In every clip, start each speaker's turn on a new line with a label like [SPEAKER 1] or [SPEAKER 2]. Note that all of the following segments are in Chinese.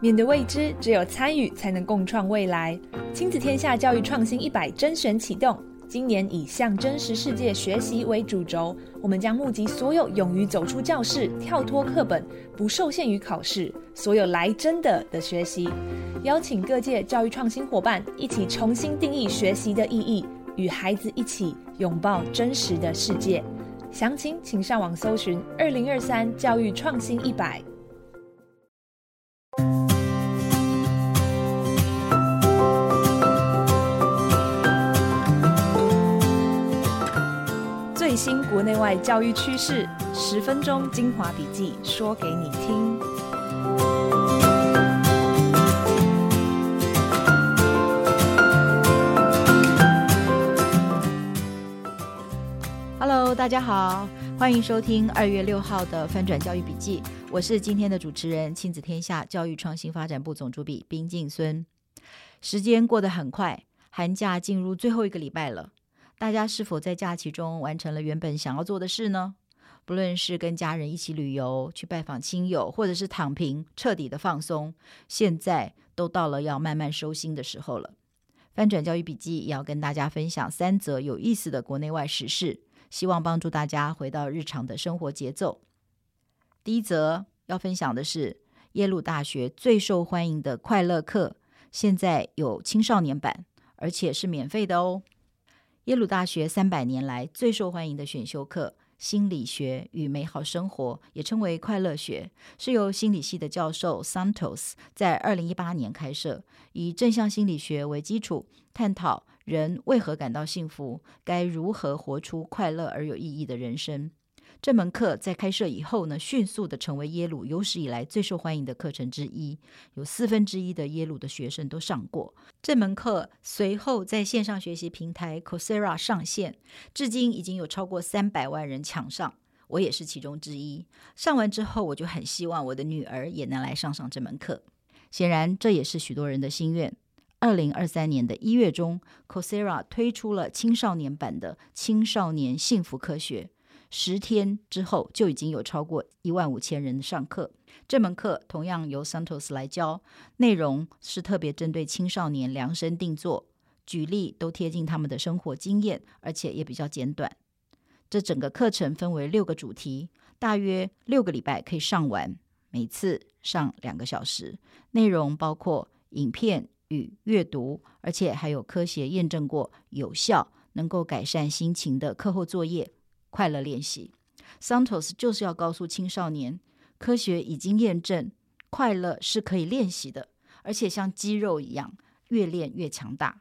[SPEAKER 1] 面对未知，只有参与才能共创未来。亲子天下教育创新一百甄选启动，今年以向真实世界学习为主轴，我们将募集所有勇于走出教室、跳脱课本、不受限于考试、所有来真的的学习，邀请各界教育创新伙伴一起重新定义学习的意义，与孩子一起拥抱真实的世界。详情请上网搜寻“二零二三教育创新一百”。新国内外教育趋势，十分钟精华笔记，说给你听。
[SPEAKER 2] Hello，大家好，欢迎收听二月六号的翻转教育笔记。我是今天的主持人，亲子天下教育创新发展部总主笔冰静孙。时间过得很快，寒假进入最后一个礼拜了。大家是否在假期中完成了原本想要做的事呢？不论是跟家人一起旅游、去拜访亲友，或者是躺平彻底的放松，现在都到了要慢慢收心的时候了。翻转教育笔记也要跟大家分享三则有意思的国内外时事，希望帮助大家回到日常的生活节奏。第一则要分享的是耶鲁大学最受欢迎的快乐课，现在有青少年版，而且是免费的哦。耶鲁大学三百年来最受欢迎的选修课——心理学与美好生活，也称为快乐学，是由心理系的教授 Santos 在二零一八年开设，以正向心理学为基础，探讨人为何感到幸福，该如何活出快乐而有意义的人生。这门课在开设以后呢，迅速的成为耶鲁有史以来最受欢迎的课程之一，有四分之一的耶鲁的学生都上过这门课。随后在线上学习平台 Coursera 上线，至今已经有超过三百万人抢上，我也是其中之一。上完之后，我就很希望我的女儿也能来上上这门课。显然，这也是许多人的心愿。二零二三年的一月中，Coursera 推出了青少年版的青少年幸福科学。十天之后就已经有超过一万五千人上课。这门课同样由 Santos 来教，内容是特别针对青少年量身定做，举例都贴近他们的生活经验，而且也比较简短。这整个课程分为六个主题，大约六个礼拜可以上完，每次上两个小时。内容包括影片与阅读，而且还有科学验证过有效，能够改善心情的课后作业。快乐练习，Santos 就是要告诉青少年，科学已经验证，快乐是可以练习的，而且像肌肉一样，越练越强大。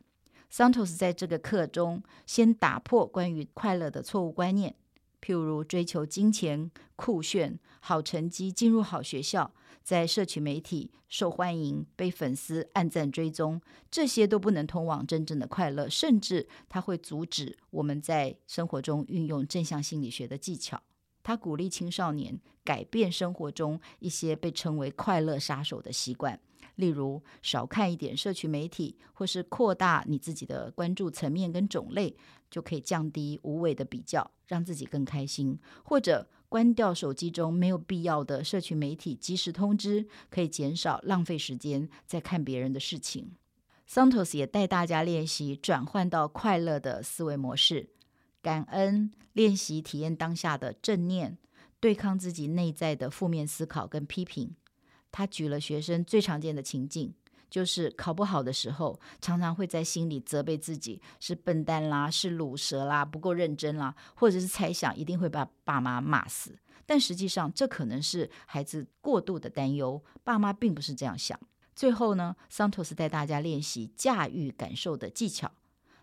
[SPEAKER 2] Santos 在这个课中，先打破关于快乐的错误观念，譬如追求金钱、酷炫、好成绩、进入好学校。在社群媒体受欢迎、被粉丝暗赞追踪，这些都不能通往真正的快乐，甚至它会阻止我们在生活中运用正向心理学的技巧。他鼓励青少年改变生活中一些被称为“快乐杀手”的习惯，例如少看一点社群媒体，或是扩大你自己的关注层面跟种类，就可以降低无谓的比较，让自己更开心，或者。关掉手机中没有必要的社群媒体即时通知，可以减少浪费时间在看别人的事情。Santos 也带大家练习转换到快乐的思维模式，感恩，练习体验当下的正念，对抗自己内在的负面思考跟批评。他举了学生最常见的情境。就是考不好的时候，常常会在心里责备自己是笨蛋啦，是鲁蛇啦，不够认真啦，或者是猜想一定会把爸妈骂死。但实际上，这可能是孩子过度的担忧，爸妈并不是这样想。最后呢，桑托斯带大家练习驾驭感受的技巧。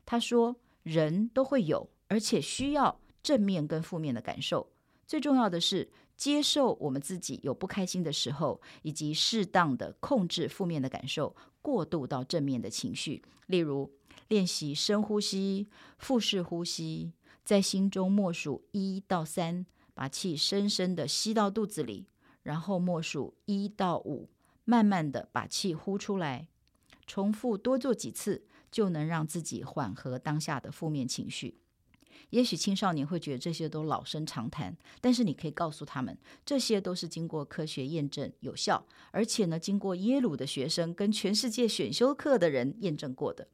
[SPEAKER 2] 他说，人都会有，而且需要正面跟负面的感受。最重要的是，接受我们自己有不开心的时候，以及适当的控制负面的感受，过渡到正面的情绪。例如，练习深呼吸、腹式呼吸，在心中默数一到三，把气深深的吸到肚子里，然后默数一到五，慢慢的把气呼出来。重复多做几次，就能让自己缓和当下的负面情绪。也许青少年会觉得这些都老生常谈，但是你可以告诉他们，这些都是经过科学验证有效，而且呢，经过耶鲁的学生跟全世界选修课的人验证过的。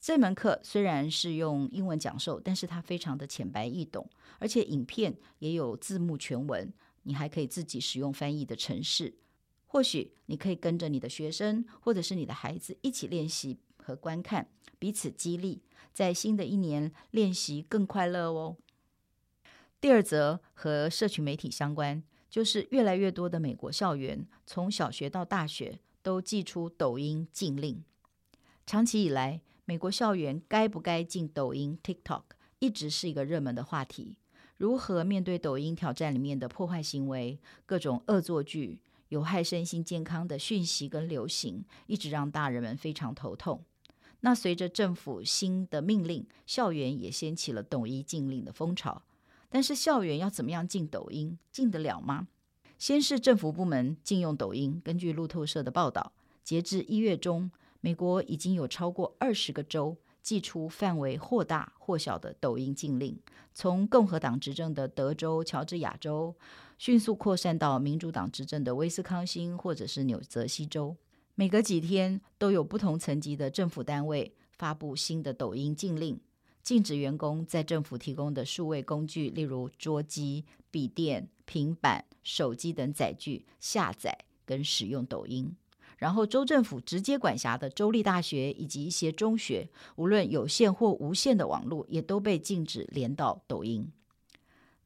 [SPEAKER 2] 这门课虽然是用英文讲授，但是它非常的浅白易懂，而且影片也有字幕全文，你还可以自己使用翻译的程式。或许你可以跟着你的学生或者是你的孩子一起练习和观看，彼此激励，在新的一年练习更快乐哦。第二则和社群媒体相关，就是越来越多的美国校园，从小学到大学都祭出抖音禁令。长期以来，美国校园该不该禁抖音 TikTok 一直是一个热门的话题。如何面对抖音挑战里面的破坏行为、各种恶作剧？有害身心健康的讯息跟流行，一直让大人们非常头痛。那随着政府新的命令，校园也掀起了抖音禁令的风潮。但是校园要怎么样禁抖音，禁得了吗？先是政府部门禁用抖音。根据路透社的报道，截至一月中，美国已经有超过二十个州寄出范围或大或小的抖音禁令，从共和党执政的德州、乔治亚州。迅速扩散到民主党执政的威斯康星或者是纽泽西州，每隔几天都有不同层级的政府单位发布新的抖音禁令，禁止员工在政府提供的数位工具，例如桌机、笔电、平板、手机等载具下载跟使用抖音。然后州政府直接管辖的州立大学以及一些中学，无论有线或无线的网络，也都被禁止连到抖音。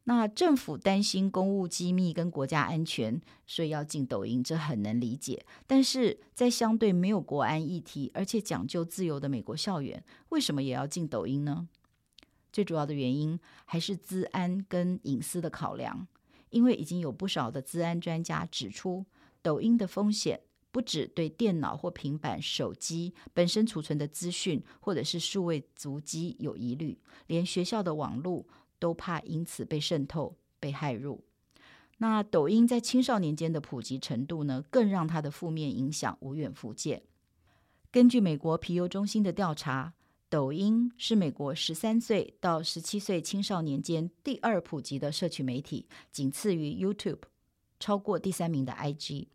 [SPEAKER 2] 那政府担心公务机密跟国家安全，所以要禁抖音，这很能理解。但是在相对没有国安议题，而且讲究自由的美国校园，为什么也要禁抖音呢？最主要的原因还是资安跟隐私的考量。因为已经有不少的资安专家指出，抖音的风险不止对电脑或平板、手机本身储存的资讯，或者是数位足迹有疑虑，连学校的网络。都怕因此被渗透、被害入。那抖音在青少年间的普及程度呢，更让它的负面影响无远弗届。根据美国皮尤中心的调查，抖音是美国十三岁到十七岁青少年间第二普及的社群媒体，仅次于 YouTube，超过第三名的 IG。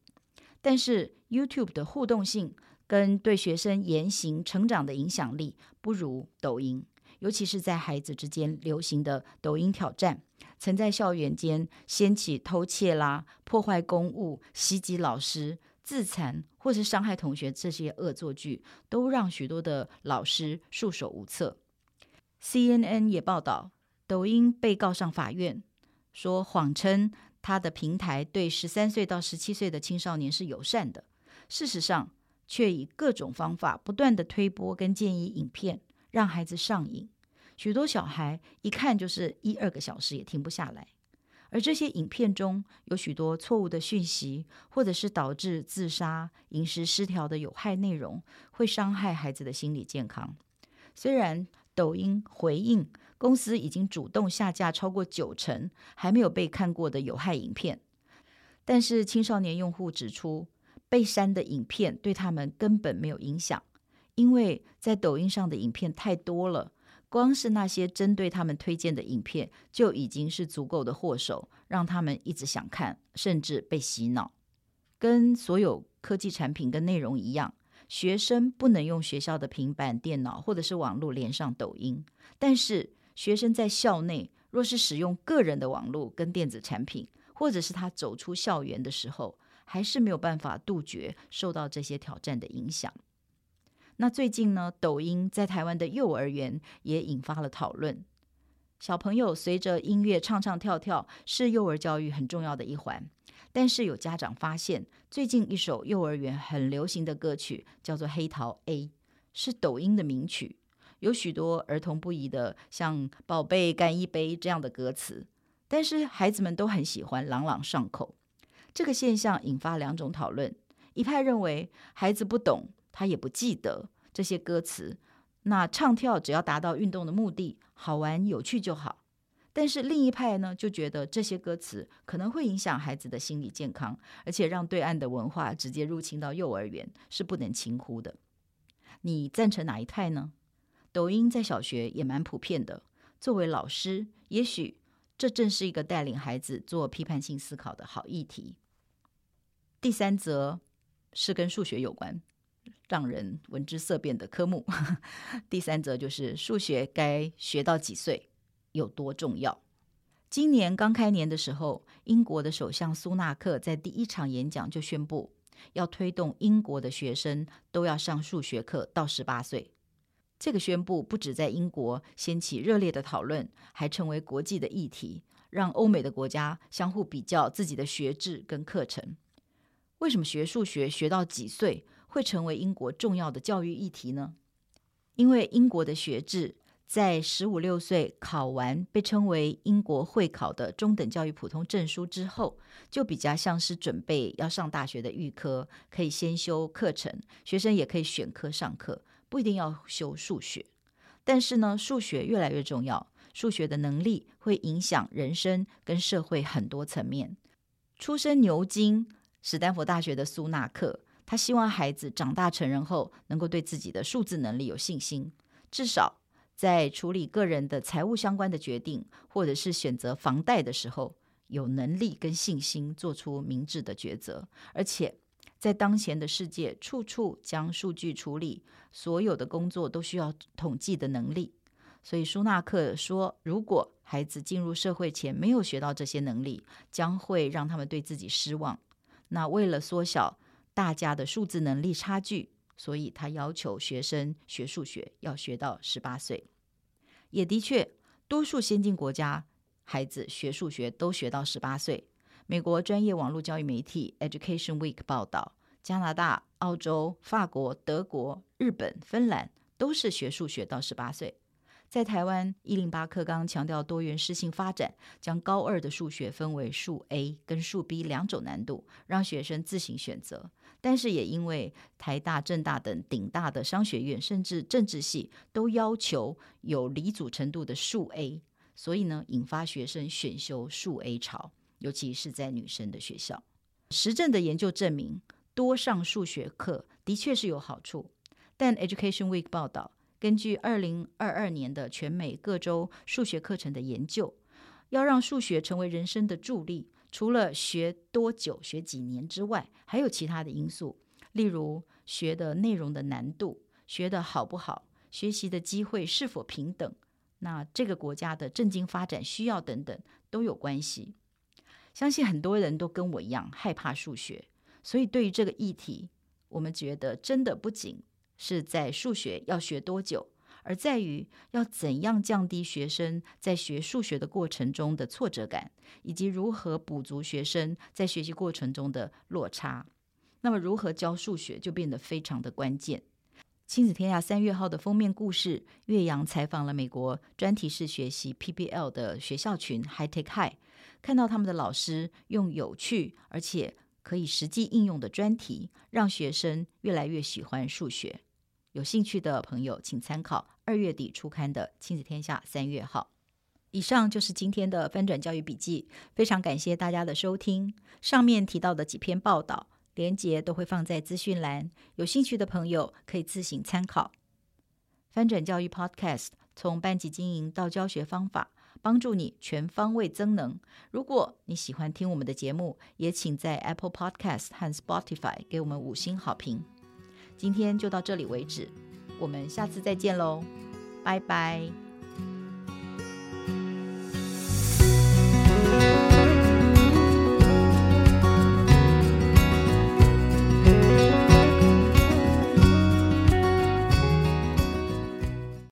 [SPEAKER 2] 但是 YouTube 的互动性跟对学生言行成长的影响力不如抖音。尤其是在孩子之间流行的抖音挑战，曾在校园间掀起偷窃啦、破坏公物、袭击老师、自残或是伤害同学这些恶作剧，都让许多的老师束手无策。CNN 也报道，抖音被告上法院，说谎称他的平台对十三岁到十七岁的青少年是友善的，事实上却以各种方法不断的推播跟建议影片。让孩子上瘾，许多小孩一看就是一二个小时也停不下来。而这些影片中有许多错误的讯息，或者是导致自杀、饮食失调的有害内容，会伤害孩子的心理健康。虽然抖音回应公司已经主动下架超过九成还没有被看过的有害影片，但是青少年用户指出，被删的影片对他们根本没有影响。因为在抖音上的影片太多了，光是那些针对他们推荐的影片就已经是足够的祸首，让他们一直想看，甚至被洗脑。跟所有科技产品跟内容一样，学生不能用学校的平板电脑或者是网络连上抖音，但是学生在校内若是使用个人的网络跟电子产品，或者是他走出校园的时候，还是没有办法杜绝受到这些挑战的影响。那最近呢，抖音在台湾的幼儿园也引发了讨论。小朋友随着音乐唱唱跳跳是幼儿教育很重要的一环，但是有家长发现，最近一首幼儿园很流行的歌曲叫做《黑桃 A》，是抖音的名曲，有许多儿童不宜的像“宝贝干一杯”这样的歌词，但是孩子们都很喜欢，朗朗上口。这个现象引发两种讨论，一派认为孩子不懂。他也不记得这些歌词，那唱跳只要达到运动的目的，好玩有趣就好。但是另一派呢，就觉得这些歌词可能会影响孩子的心理健康，而且让对岸的文化直接入侵到幼儿园，是不能轻忽的。你赞成哪一派呢？抖音在小学也蛮普遍的，作为老师，也许这正是一个带领孩子做批判性思考的好议题。第三则是跟数学有关，让人闻之色变的科目。第三则就是数学该学到几岁，有多重要。今年刚开年的时候，英国的首相苏纳克在第一场演讲就宣布，要推动英国的学生都要上数学课到十八岁。这个宣布不止在英国掀起热烈的讨论，还成为国际的议题，让欧美的国家相互比较自己的学制跟课程。为什么学数学学到几岁会成为英国重要的教育议题呢？因为英国的学制。在十五六岁考完被称为英国会考的中等教育普通证书之后，就比较像是准备要上大学的预科，可以先修课程，学生也可以选科上课，不一定要修数学。但是呢，数学越来越重要，数学的能力会影响人生跟社会很多层面。出身牛津、史丹佛大学的苏纳克，他希望孩子长大成人后能够对自己的数字能力有信心，至少。在处理个人的财务相关的决定，或者是选择房贷的时候，有能力跟信心做出明智的抉择。而且，在当前的世界，处处将数据处理，所有的工作都需要统计的能力。所以，舒纳克说，如果孩子进入社会前没有学到这些能力，将会让他们对自己失望。那为了缩小大家的数字能力差距。所以他要求学生学数学要学到十八岁，也的确，多数先进国家孩子学数学都学到十八岁。美国专业网络教育媒体 Education Week 报道，加拿大、澳洲、法国、德国、日本、芬兰都是学数学到十八岁。在台湾，一零八课纲强调多元适性发展，将高二的数学分为数 A 跟数 B 两种难度，让学生自行选择。但是也因为台大、政大等顶大的商学院，甚至政治系都要求有理组程度的数 A，所以呢，引发学生选修数 A 潮，尤其是在女生的学校。实证的研究证明，多上数学课的确是有好处，但 Education Week 报道。根据二零二二年的全美各州数学课程的研究，要让数学成为人生的助力，除了学多久、学几年之外，还有其他的因素，例如学的内容的难度、学的好不好、学习的机会是否平等，那这个国家的政经发展需要等等都有关系。相信很多人都跟我一样害怕数学，所以对于这个议题，我们觉得真的不仅。是在数学要学多久，而在于要怎样降低学生在学数学的过程中的挫折感，以及如何补足学生在学习过程中的落差。那么，如何教数学就变得非常的关键。亲子天下三月号的封面故事，岳阳采访了美国专题式学习 PBL 的学校群 High Tech High，看到他们的老师用有趣而且可以实际应用的专题，让学生越来越喜欢数学。有兴趣的朋友，请参考二月底出刊的《亲子天下》三月号。以上就是今天的翻转教育笔记，非常感谢大家的收听。上面提到的几篇报道，连结都会放在资讯栏，有兴趣的朋友可以自行参考。翻转教育 Podcast 从班级经营到教学方法，帮助你全方位增能。如果你喜欢听我们的节目，也请在 Apple Podcast 和 Spotify 给我们五星好评。今天就到这里为止，我们下次再见喽，拜拜。